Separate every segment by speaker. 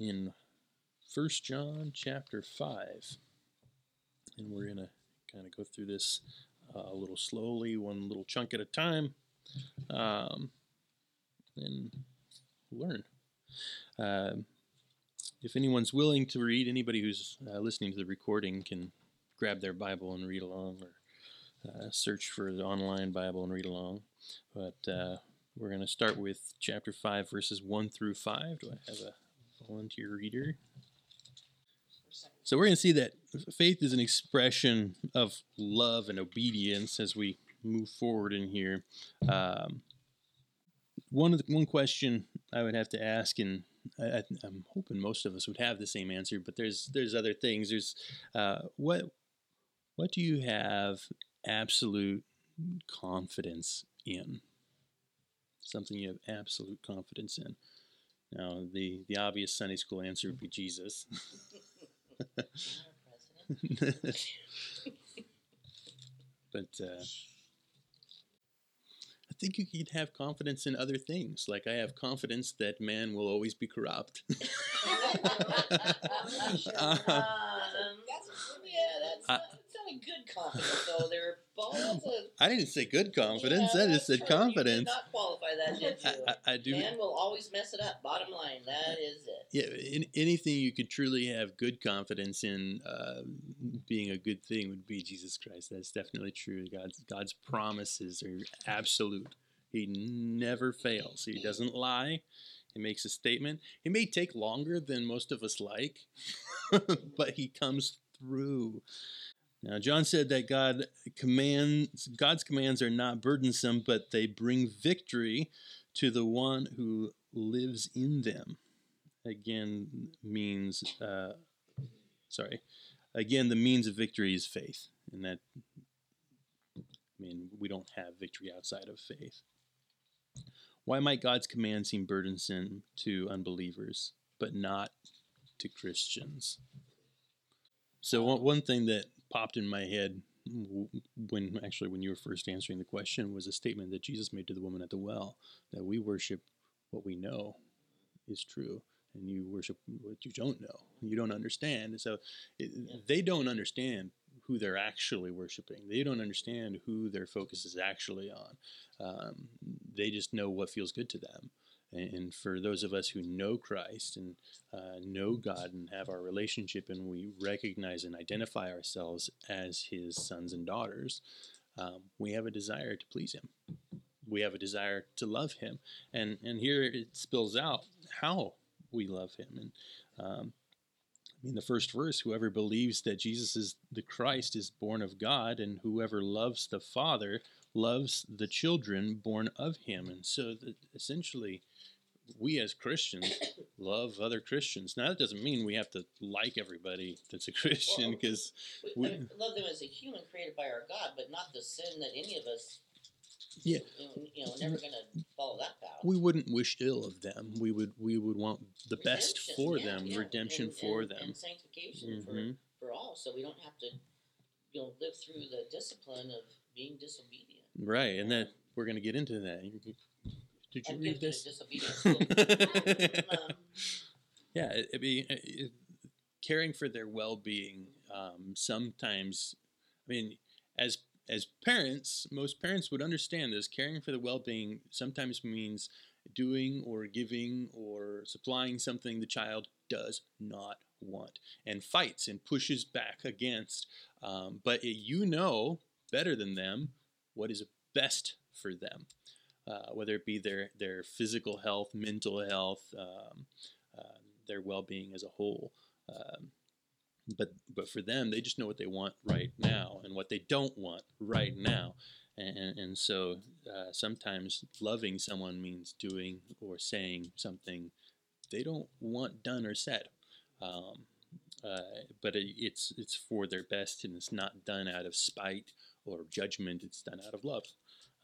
Speaker 1: in First John chapter 5. And we're going to kind of go through this uh, a little slowly, one little chunk at a time, um, and learn. Uh, if anyone's willing to read, anybody who's uh, listening to the recording can grab their Bible and read along, or uh, search for the online Bible and read along. But uh, we're going to start with chapter 5, verses 1 through 5. Do I have a volunteer reader? So we're going to see that faith is an expression of love and obedience as we move forward in here. Um, one of the, one question I would have to ask, and I, am hoping most of us would have the same answer, but there's there's other things. There's uh, what what do you have absolute confidence in? something you have absolute confidence in. Now, the, the obvious Sunday school answer would be Jesus. but uh, I think you could have confidence in other things. Like I have confidence that man will always be corrupt.
Speaker 2: uh, that's, yeah, that's, not a good confidence, though. They're both.
Speaker 1: I didn't say good confidence. Yeah, I just said true. confidence. You
Speaker 2: did not qualify that, did you? I, I, I do. Man will always mess it up. Bottom line, that is it.
Speaker 1: Yeah, in, anything you could truly have good confidence in uh, being a good thing would be Jesus Christ. That's definitely true. God's God's promises are absolute. He never fails. He doesn't lie. He makes a statement. It may take longer than most of us like, but he comes through. Now, John said that God commands, God's commands are not burdensome, but they bring victory to the one who lives in them. Again, means, uh, sorry, again, the means of victory is faith. And that, I mean, we don't have victory outside of faith. Why might God's command seem burdensome to unbelievers, but not to Christians? So, one, one thing that popped in my head when actually when you were first answering the question was a statement that Jesus made to the woman at the well that we worship what we know is true and you worship what you don't know you don't understand. So it, yeah. they don't understand who they're actually worshiping. They don't understand who their focus is actually on. Um, they just know what feels good to them and for those of us who know Christ and uh, know God and have our relationship, and we recognize and identify ourselves as His sons and daughters, um, we have a desire to please Him. We have a desire to love Him, and and here it spills out how we love Him. And um, I mean, the first verse: Whoever believes that Jesus is the Christ is born of God, and whoever loves the Father loves the children born of Him. And so, that essentially we as Christians love other Christians. Now that doesn't mean we have to like everybody that's a Christian because
Speaker 2: well, we, we, love them as a human created by our God, but not the sin that any of us.
Speaker 1: Yeah,
Speaker 2: you know, never going to follow that path.
Speaker 1: We wouldn't wish ill of them. We would, we would want the redemption, best for
Speaker 2: yeah,
Speaker 1: them,
Speaker 2: yeah.
Speaker 1: redemption
Speaker 2: and,
Speaker 1: for
Speaker 2: and,
Speaker 1: them,
Speaker 2: and sanctification mm-hmm. for, for all. So we don't have to, you know, live through the discipline of being disobedient.
Speaker 1: Right, and then we're going to get into that. Did you read this? um, yeah, it, it be it, caring for their well-being. Um, sometimes, I mean, as as parents, most parents would understand this. Caring for the well-being sometimes means doing or giving or supplying something the child does not want and fights and pushes back against. Um, but it, you know better than them what is best for them uh, whether it be their their physical health, mental health, um, uh, their well being as a whole. Um, but but for them, they just know what they want right now and what they don't want right now. And, and so uh, sometimes loving someone means doing or saying something they don't want done or said. Um, uh, but it, it's it's for their best and it's not done out of spite or judgment. It's done out of love.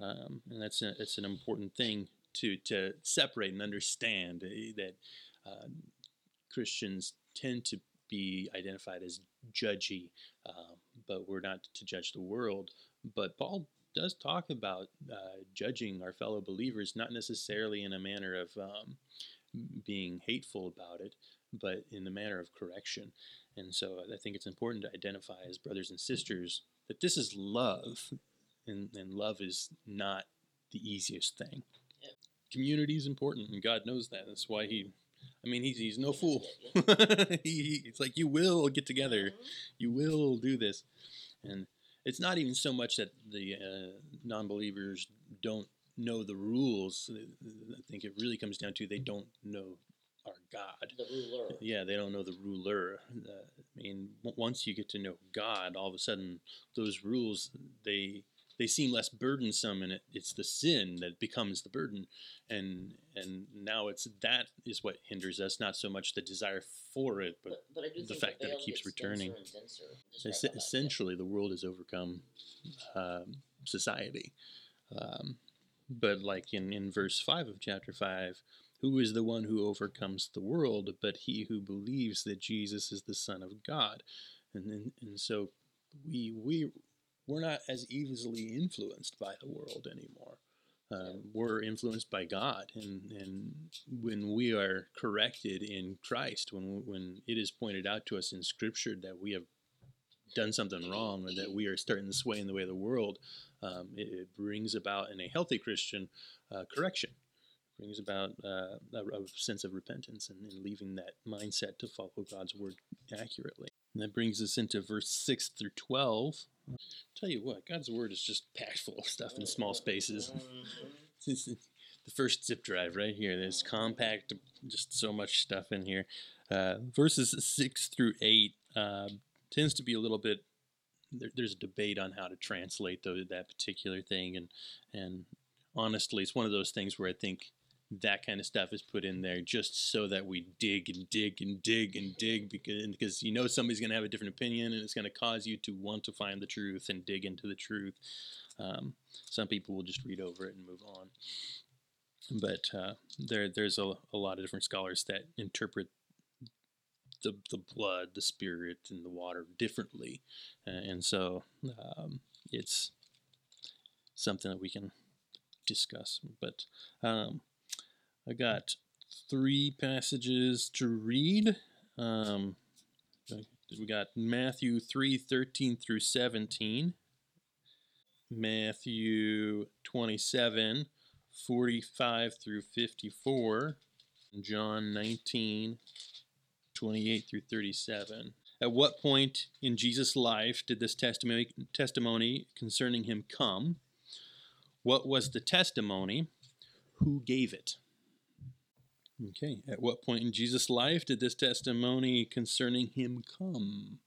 Speaker 1: Um, and that's a, it's an important thing to to separate and understand uh, that uh, Christians tend to be identified as judgy, uh, but we're not to judge the world. But Paul does talk about uh, judging our fellow believers, not necessarily in a manner of um, being hateful about it, but in the manner of correction. And so I think it's important to identify as brothers and sisters that this is love, and, and love is not the easiest thing.
Speaker 2: Yep.
Speaker 1: Community is important, and God knows that. That's why He, I mean, He's, he's no fool. he, it's like, you will get together,
Speaker 2: Mhm.
Speaker 1: you will do this. And it's not even so much that the uh, non believers don't know the rules. I think it really comes down to they don't know our God.
Speaker 2: The ruler.
Speaker 1: Yeah, they don't know the ruler. Uh, I mean, w- once you get to know God, all of a sudden those rules they they seem less burdensome, and it, it's the sin that becomes the burden, and and now it's that is what hinders us, not so much the desire for it, but
Speaker 2: But, but I do
Speaker 1: the fact that it keeps returning.
Speaker 2: denser denser.
Speaker 1: Es-
Speaker 2: that.
Speaker 1: essentially the world has overcome um, society. Um, but like in, in verse 5 of chapter 5, who is the one who overcomes the world but he who believes that Jesus is the Son of God? And, and, and so we, we, we're not as easily influenced by the world anymore. Um, we're influenced by God, and, and when we are corrected in Christ, when when it is pointed out to us in Scripture that we have done something wrong or that we are starting to sway in the way of the world, um, it, it brings about in a healthy Christian uh, correction. Brings about uh, a, a sense of repentance and, and leaving that mindset to follow God's word accurately. And that brings us into verse 6 through 12. Tell you what, God's word is just packed full of stuff in small spaces. The first zip drive right here. There's compact, just so much stuff in here. Uh, verses six through eight uh, tends to be a little bit. There, there's a debate on how to translate that particular thing, and and honestly, it's one of those things where I think that kind of stuff is put in there just so that we dig and dig and dig and dig because because you know somebody's going to have a different opinion and it's going to cause you to want to find the truth and dig into the truth. Um, some people will just read over it and move on. But uh, there, there's a, a lot of different scholars that interpret the, the blood, the spirit, and the water differently. Uh, and so um, it's something that we can discuss. But um, I got three passages to read. Um, we got Matthew 3 13 through 17. Matthew 27, 45 through 54, and John 19, 28 through 37. At what point in Jesus' life did this testimony, testimony concerning him come? What was the testimony? Who gave it? Okay, at what point in Jesus' life did this testimony concerning him come?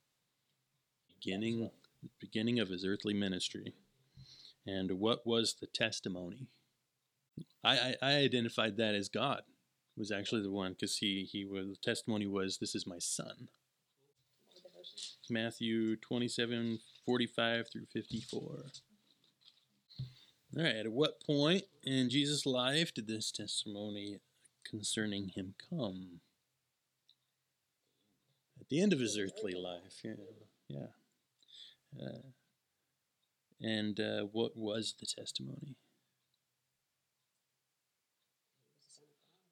Speaker 1: Beginning, beginning of his earthly ministry. And what was the testimony? I, I, I identified that as God was actually the one because he he was the testimony was this is my son. Matthew 27, 45 through 54. All right, at what point in Jesus' life did this testimony concerning him come? At the end of his earthly life, yeah. Yeah. Uh, and uh, what was the testimony?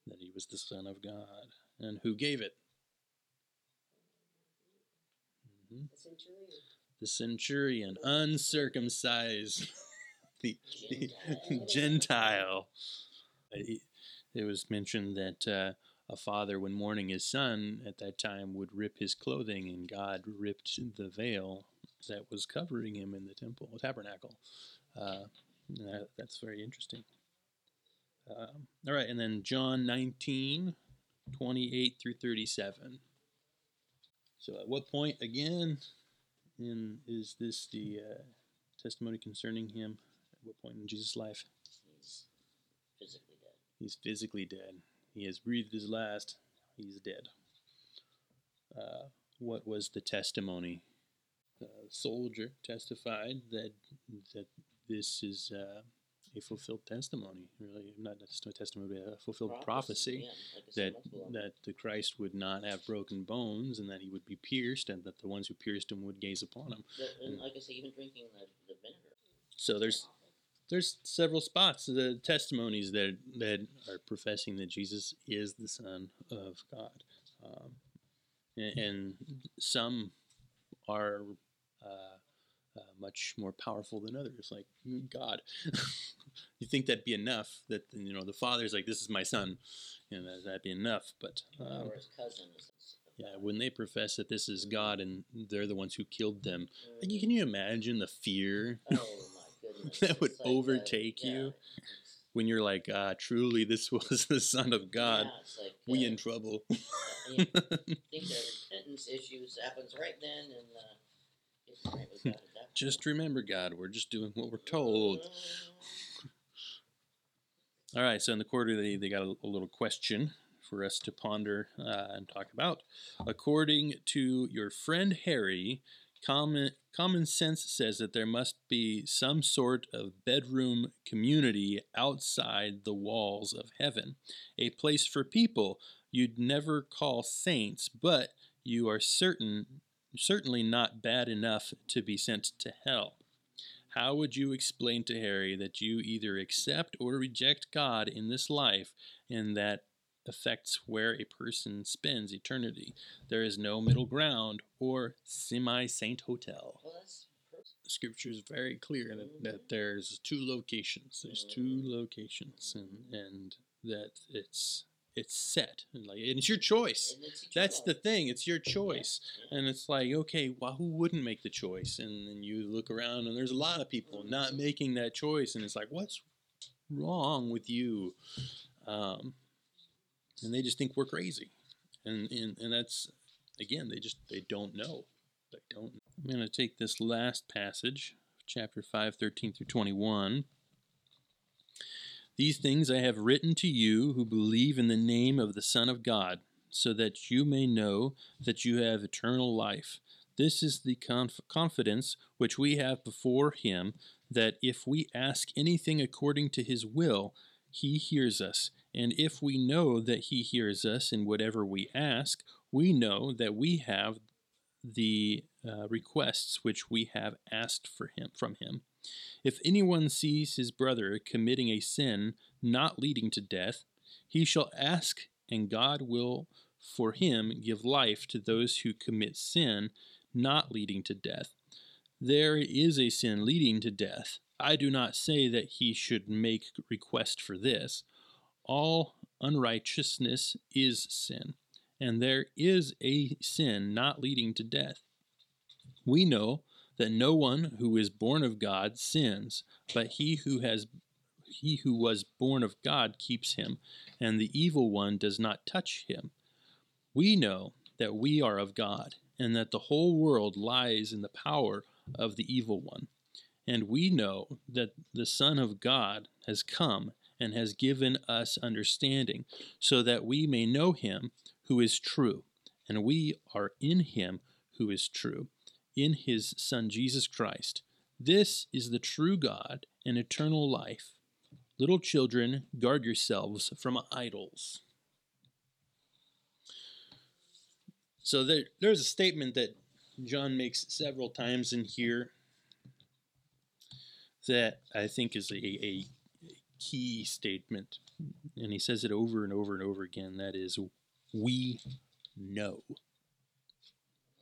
Speaker 1: That he was the Son of God. And who gave it? hmm
Speaker 3: The centurion.
Speaker 1: The centurion, uncircumcised, the, the Gentile. He- It was mentioned that uh, a father, when mourning his son at that time, would rip his clothing, and God ripped the veil that was covering him in the temple, tabernacle. Uh, that, that's very interesting. Um, all right, and then John 19, 28 through 37. So, at what point again in is this the uh, testimony concerning him? At what point in Jesus' life?
Speaker 2: He's physically dead.
Speaker 1: He has breathed his last. He's dead. Uh, what was the testimony? The soldier testified that that this is uh, a fulfilled testimony. Really, not just a testimony, but a fulfilled prophecy.
Speaker 2: Yeah, like
Speaker 1: that
Speaker 2: multiple of them.
Speaker 1: that the Christ would not have broken bones, and that he would be pierced, and that the ones who pierced him would gaze upon him.
Speaker 2: The- and like I say, even drinking the, the vinegar.
Speaker 1: So there's there's several spots, the testimonies that that are professing that Jesus is the Son of God, um, and, and, some are uh, uh, much more powerful than others, like God. you think that'd be enough? That you know the Father's like, "This is my Son," you know, that'd be enough. But
Speaker 2: um, or his cousin.
Speaker 1: Yeah, when they profess that this is God and they're the ones who killed them, mm. can you imagine the fear?
Speaker 2: Oh
Speaker 1: that would like overtake yeah, you when you're like, ah, truly, this was the Son of God.
Speaker 2: Yeah, like,
Speaker 1: we uh, in trouble.
Speaker 2: I think the repentance issues happens right then, and uh, right
Speaker 1: just remember, God, we're just doing what we're told. All right, so in the quarterly, they got a, a little question for us to ponder uh, and talk about. According to your friend Harry, Common, common sense says that there must be some sort of bedroom community outside the walls of heaven, a place for people you'd never call saints, but you are certain certainly not bad enough to be sent to hell. How would you explain to Harry that you either accept or reject God in this life and that affects where a person spends eternity. There is no middle ground or semi saint hotel. the scripture is very clear that, that there's two locations. There's two locations, and and that it's it's set and like and it's your choice. It's That's the thing. It's your choice, yeah. and it's like okay, well, who wouldn't make the choice? And then you look around, and there's a lot of people not making that choice, and it's like, what's wrong with you? Um, and they just think we're crazy, and and, and that's again they just they don't know. They don't. I'm going to take this last passage, chapter 5, 13 through 21. These things I have written to you who believe in the name of the Son of God, so that you may know that you have eternal life. This is the conf- confidence which we have before Him, that if we ask anything according to His will, He hears us. And if we know that he hears us in whatever we ask, we know that we have the uh, requests which we have asked for him from him. If anyone sees his brother committing a sin not leading to death, he shall ask, and God will for him give life to those who commit sin not leading to death. There is a sin leading to death. I do not say that he should make request for this all unrighteousness is sin, and there is a sin not leading to death. We know that no one who is born of God sins, but he who has he who was born of God keeps him, and the evil one does not touch him. We know that we are of God, and that the whole world lies in the power of the evil one. And we know that the Son of God has come and has given us understanding, so that we may know him who is true, and we are in him who is true, in his Son Jesus Christ. This is the true God and eternal life. Little children, guard yourselves from idols. So there, there's a statement that John makes several times in here that I think is a, a key statement, and he says it over and over and over again. That is, we know.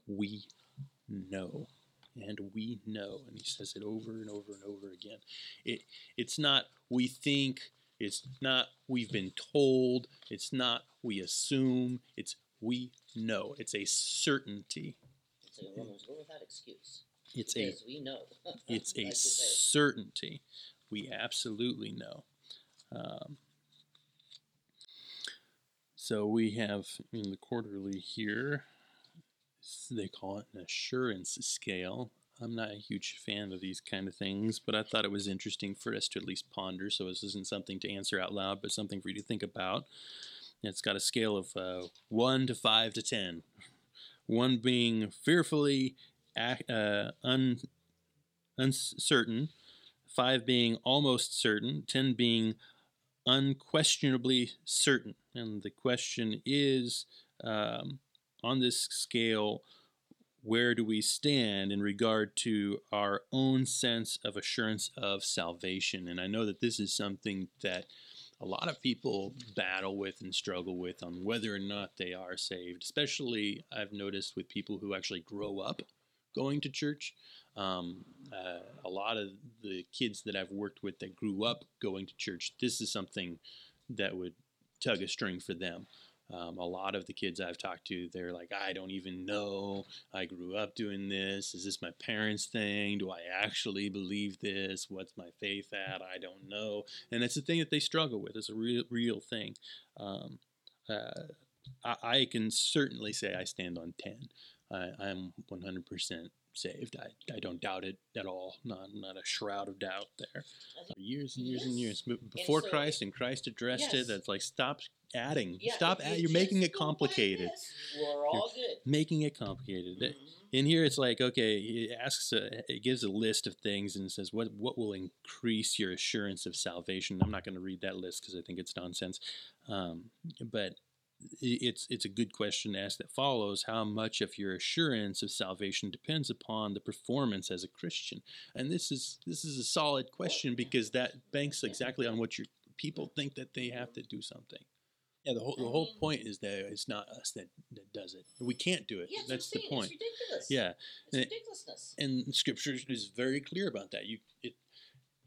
Speaker 1: We know. And we know. And he says it over and over and over again. It, it's not we think, it's not we've been told, it's not we assume, it's we know. It's a certainty.
Speaker 2: It's a without excuse.
Speaker 1: It's a
Speaker 2: we know.
Speaker 1: it's a certainty we absolutely know. Um, so we have in the quarterly here, they call it an assurance scale. I'm not a huge fan of these kind of things, but I thought it was interesting for us to at least ponder. So this isn't something to answer out loud, but something for you to think about. It's got a scale of uh, 1 to 5 to 10. 1 being fearfully uh, un, uncertain, five being almost certain, ten being unquestionably certain. And the question is um, on this scale, where do we stand in regard to our own sense of assurance of salvation? And I know that this is something that a lot of people battle with and struggle with on whether or not they are saved, especially I've noticed with people who actually grow up going to church. Um, uh, a lot of the kids that I've worked with that grew up going to church, this is something that would tug a string for them. Um, a lot of the kids I've talked to, they're like, I don't even know. I grew up doing this. Is this my parents' thing? Do I actually believe this? What's my faith at? I don't know. And it's a thing that they struggle with. It's a real, real thing. Um, uh, I, I, can certainly say I stand on 10. I, I'm 100% saved. I, I don't doubt it at all. Not not a shroud of doubt there. Years and years yes. and years before and so, Christ, and Christ addressed yes. it. That's like stop adding. Yeah, Stop. Add, you're making it complicated.
Speaker 2: We're all
Speaker 1: you're
Speaker 2: good.
Speaker 1: Making it complicated. Mm-hmm. In here, it's like okay. It asks. A, it gives a list of things and says what what will increase your assurance of salvation. I'm not going to read that list because I think it's nonsense. Um, but it's it's a good question to ask that follows how much of your assurance of salvation depends upon the performance as a Christian and this is this is a solid question because that banks exactly on what your people think that they have to do something yeah, the whole the whole point is that it's not us that, that does it. We can't do it.
Speaker 2: Yeah,
Speaker 1: that's
Speaker 2: the
Speaker 1: point.
Speaker 2: It's ridiculous.
Speaker 1: Yeah,
Speaker 2: it's and ridiculousness.
Speaker 1: It, and Scripture is very clear about that. You, it,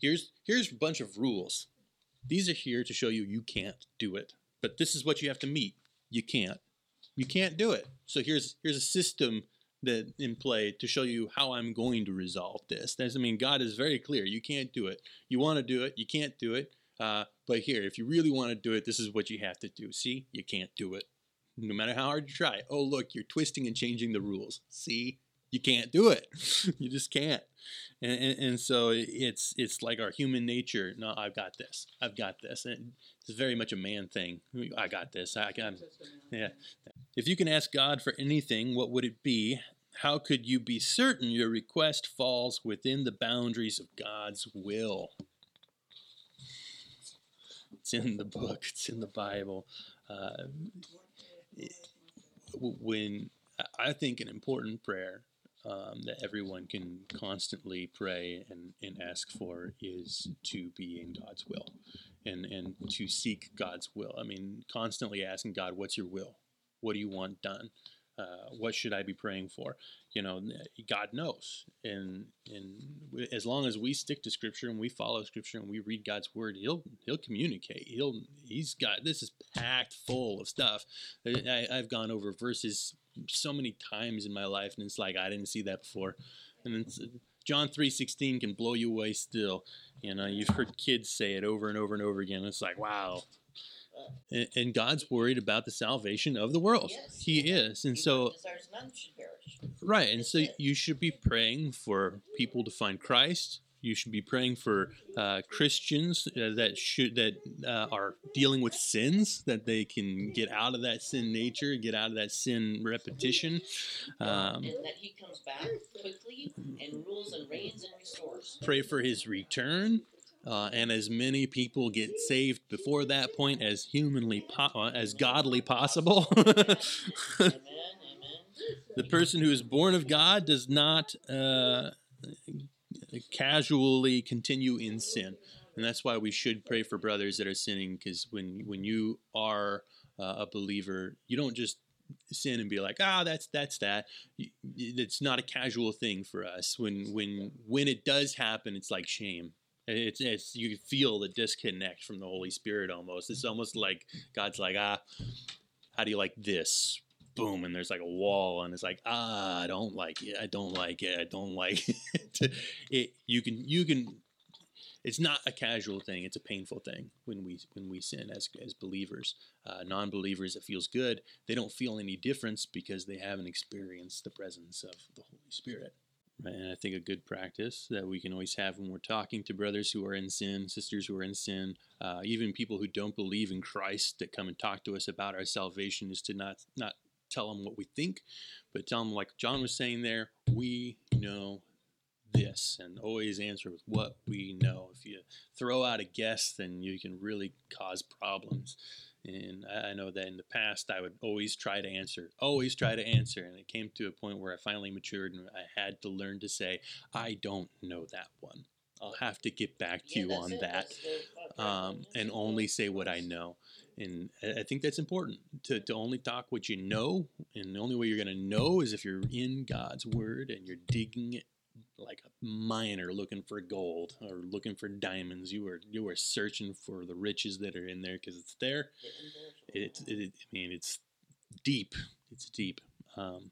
Speaker 1: here's here's a bunch of rules. These are here to show you you can't do it, but this is what you have to meet. You can't. You can't do it. So here's here's a system that in play to show you how I'm going to resolve this. That's, I mean, God is very clear. You can't do it. You want to do it. You can't do it. Uh, but here, if you really want to do it, this is what you have to do. See, you can't do it. No matter how hard you try. Oh, look, you're twisting and changing the rules. See, you can't do it. you just can't. And, and, and, so it's it's like our human nature. No, I've got this. I've got this. And it's very much a man thing. I got this. I can. Yeah. If you can ask God for anything, what would it be? How could you be certain your request falls within the boundaries of God's will? It's in the book. It's in the Bible. Uh, when I think an important prayer um, that everyone can constantly pray and, and ask for is to be in God's will and, and to seek God's will. I mean, constantly asking God, what's your will? What do you want done? Uh, what should I be praying for? You know, God knows, and and as long as we stick to Scripture and we follow Scripture and we read God's Word, He'll He'll communicate. He'll He's got this is packed full of stuff. I, I've gone over verses so many times in my life, and it's like I didn't see that before. And uh, John three sixteen can blow you away still. You know, you've heard kids say it over and over and over again. It's like, wow, and, God's worried about the salvation of the world.
Speaker 2: Yes,
Speaker 1: he is, and so right, and so you should be praying for people to find Christ. You should be praying for uh, Christians uh, that should that uh, are dealing with sins that they can get out of that sin nature, get out of that sin repetition,
Speaker 2: um, and that He comes back quickly and rules and reigns and restores.
Speaker 1: Pray for His return uh, and as many people get saved before that point as humanly po- uh, as godly possible.
Speaker 2: amen,
Speaker 1: the person who is born of God does not uh, casually continue in sin, and that's why we should pray for brothers that are sinning. Because when when you are uh, a believer, you don't just sin and be like, ah, that's that's that. It's not a casual thing for us. When when when it does happen, it's like shame. It's, it's you feel the disconnect from the Holy Spirit almost. It's almost like God's like, ah, how do you like this? Boom, and there's like a wall, and it's like, ah, I don't like it. I don't like it. I don't like it. it you can you can. It's not a casual thing. It's a painful thing when we when we sin as as believers. Uh, non-believers, it feels good. They don't feel any difference because they haven't experienced the presence of the Holy Spirit. And I think a good practice that we can always have when we're talking to brothers who are in sin, sisters who are in sin, uh, even people who don't believe in Christ that come and talk to us about our salvation is to not not tell them what we think, but tell them like John was saying there, we know this, and always answer with what we know. If you throw out a guess, then you can really cause problems And I know that in the past, I would always try to answer, always try to answer. And it came to a point where I finally matured and I had to learn to say, I don't know that one. I'll have to get back to
Speaker 2: Yeah,
Speaker 1: you on
Speaker 2: it,
Speaker 1: that
Speaker 2: that's the fuck, right,
Speaker 1: um, and only say what I know. And I think that's important to, to only talk what you know. And the only way you're going to know is if you're in God's word and you're digging it like a miner looking for gold or looking for diamonds. You are you are searching for the riches that are in there because it's there.
Speaker 2: The imperishable.
Speaker 1: It, it, I mean, it's deep. It's deep. Um,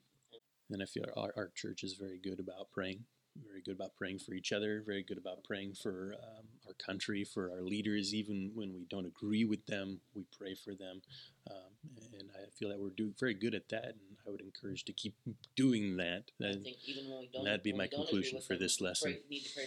Speaker 1: and I feel our, our church is very good about praying. Very good about praying for each other. Very good about praying for um, our country, for our leaders. Even when we don't agree with them, we pray for them. Um, and I feel that we're doing very good at that. And I would encourage to keep doing that.
Speaker 2: I
Speaker 1: And
Speaker 2: think even when we don't,
Speaker 1: that'd be my
Speaker 2: we don't agree
Speaker 1: conclusion for
Speaker 2: them,
Speaker 1: this lesson.
Speaker 2: Pray, need to pray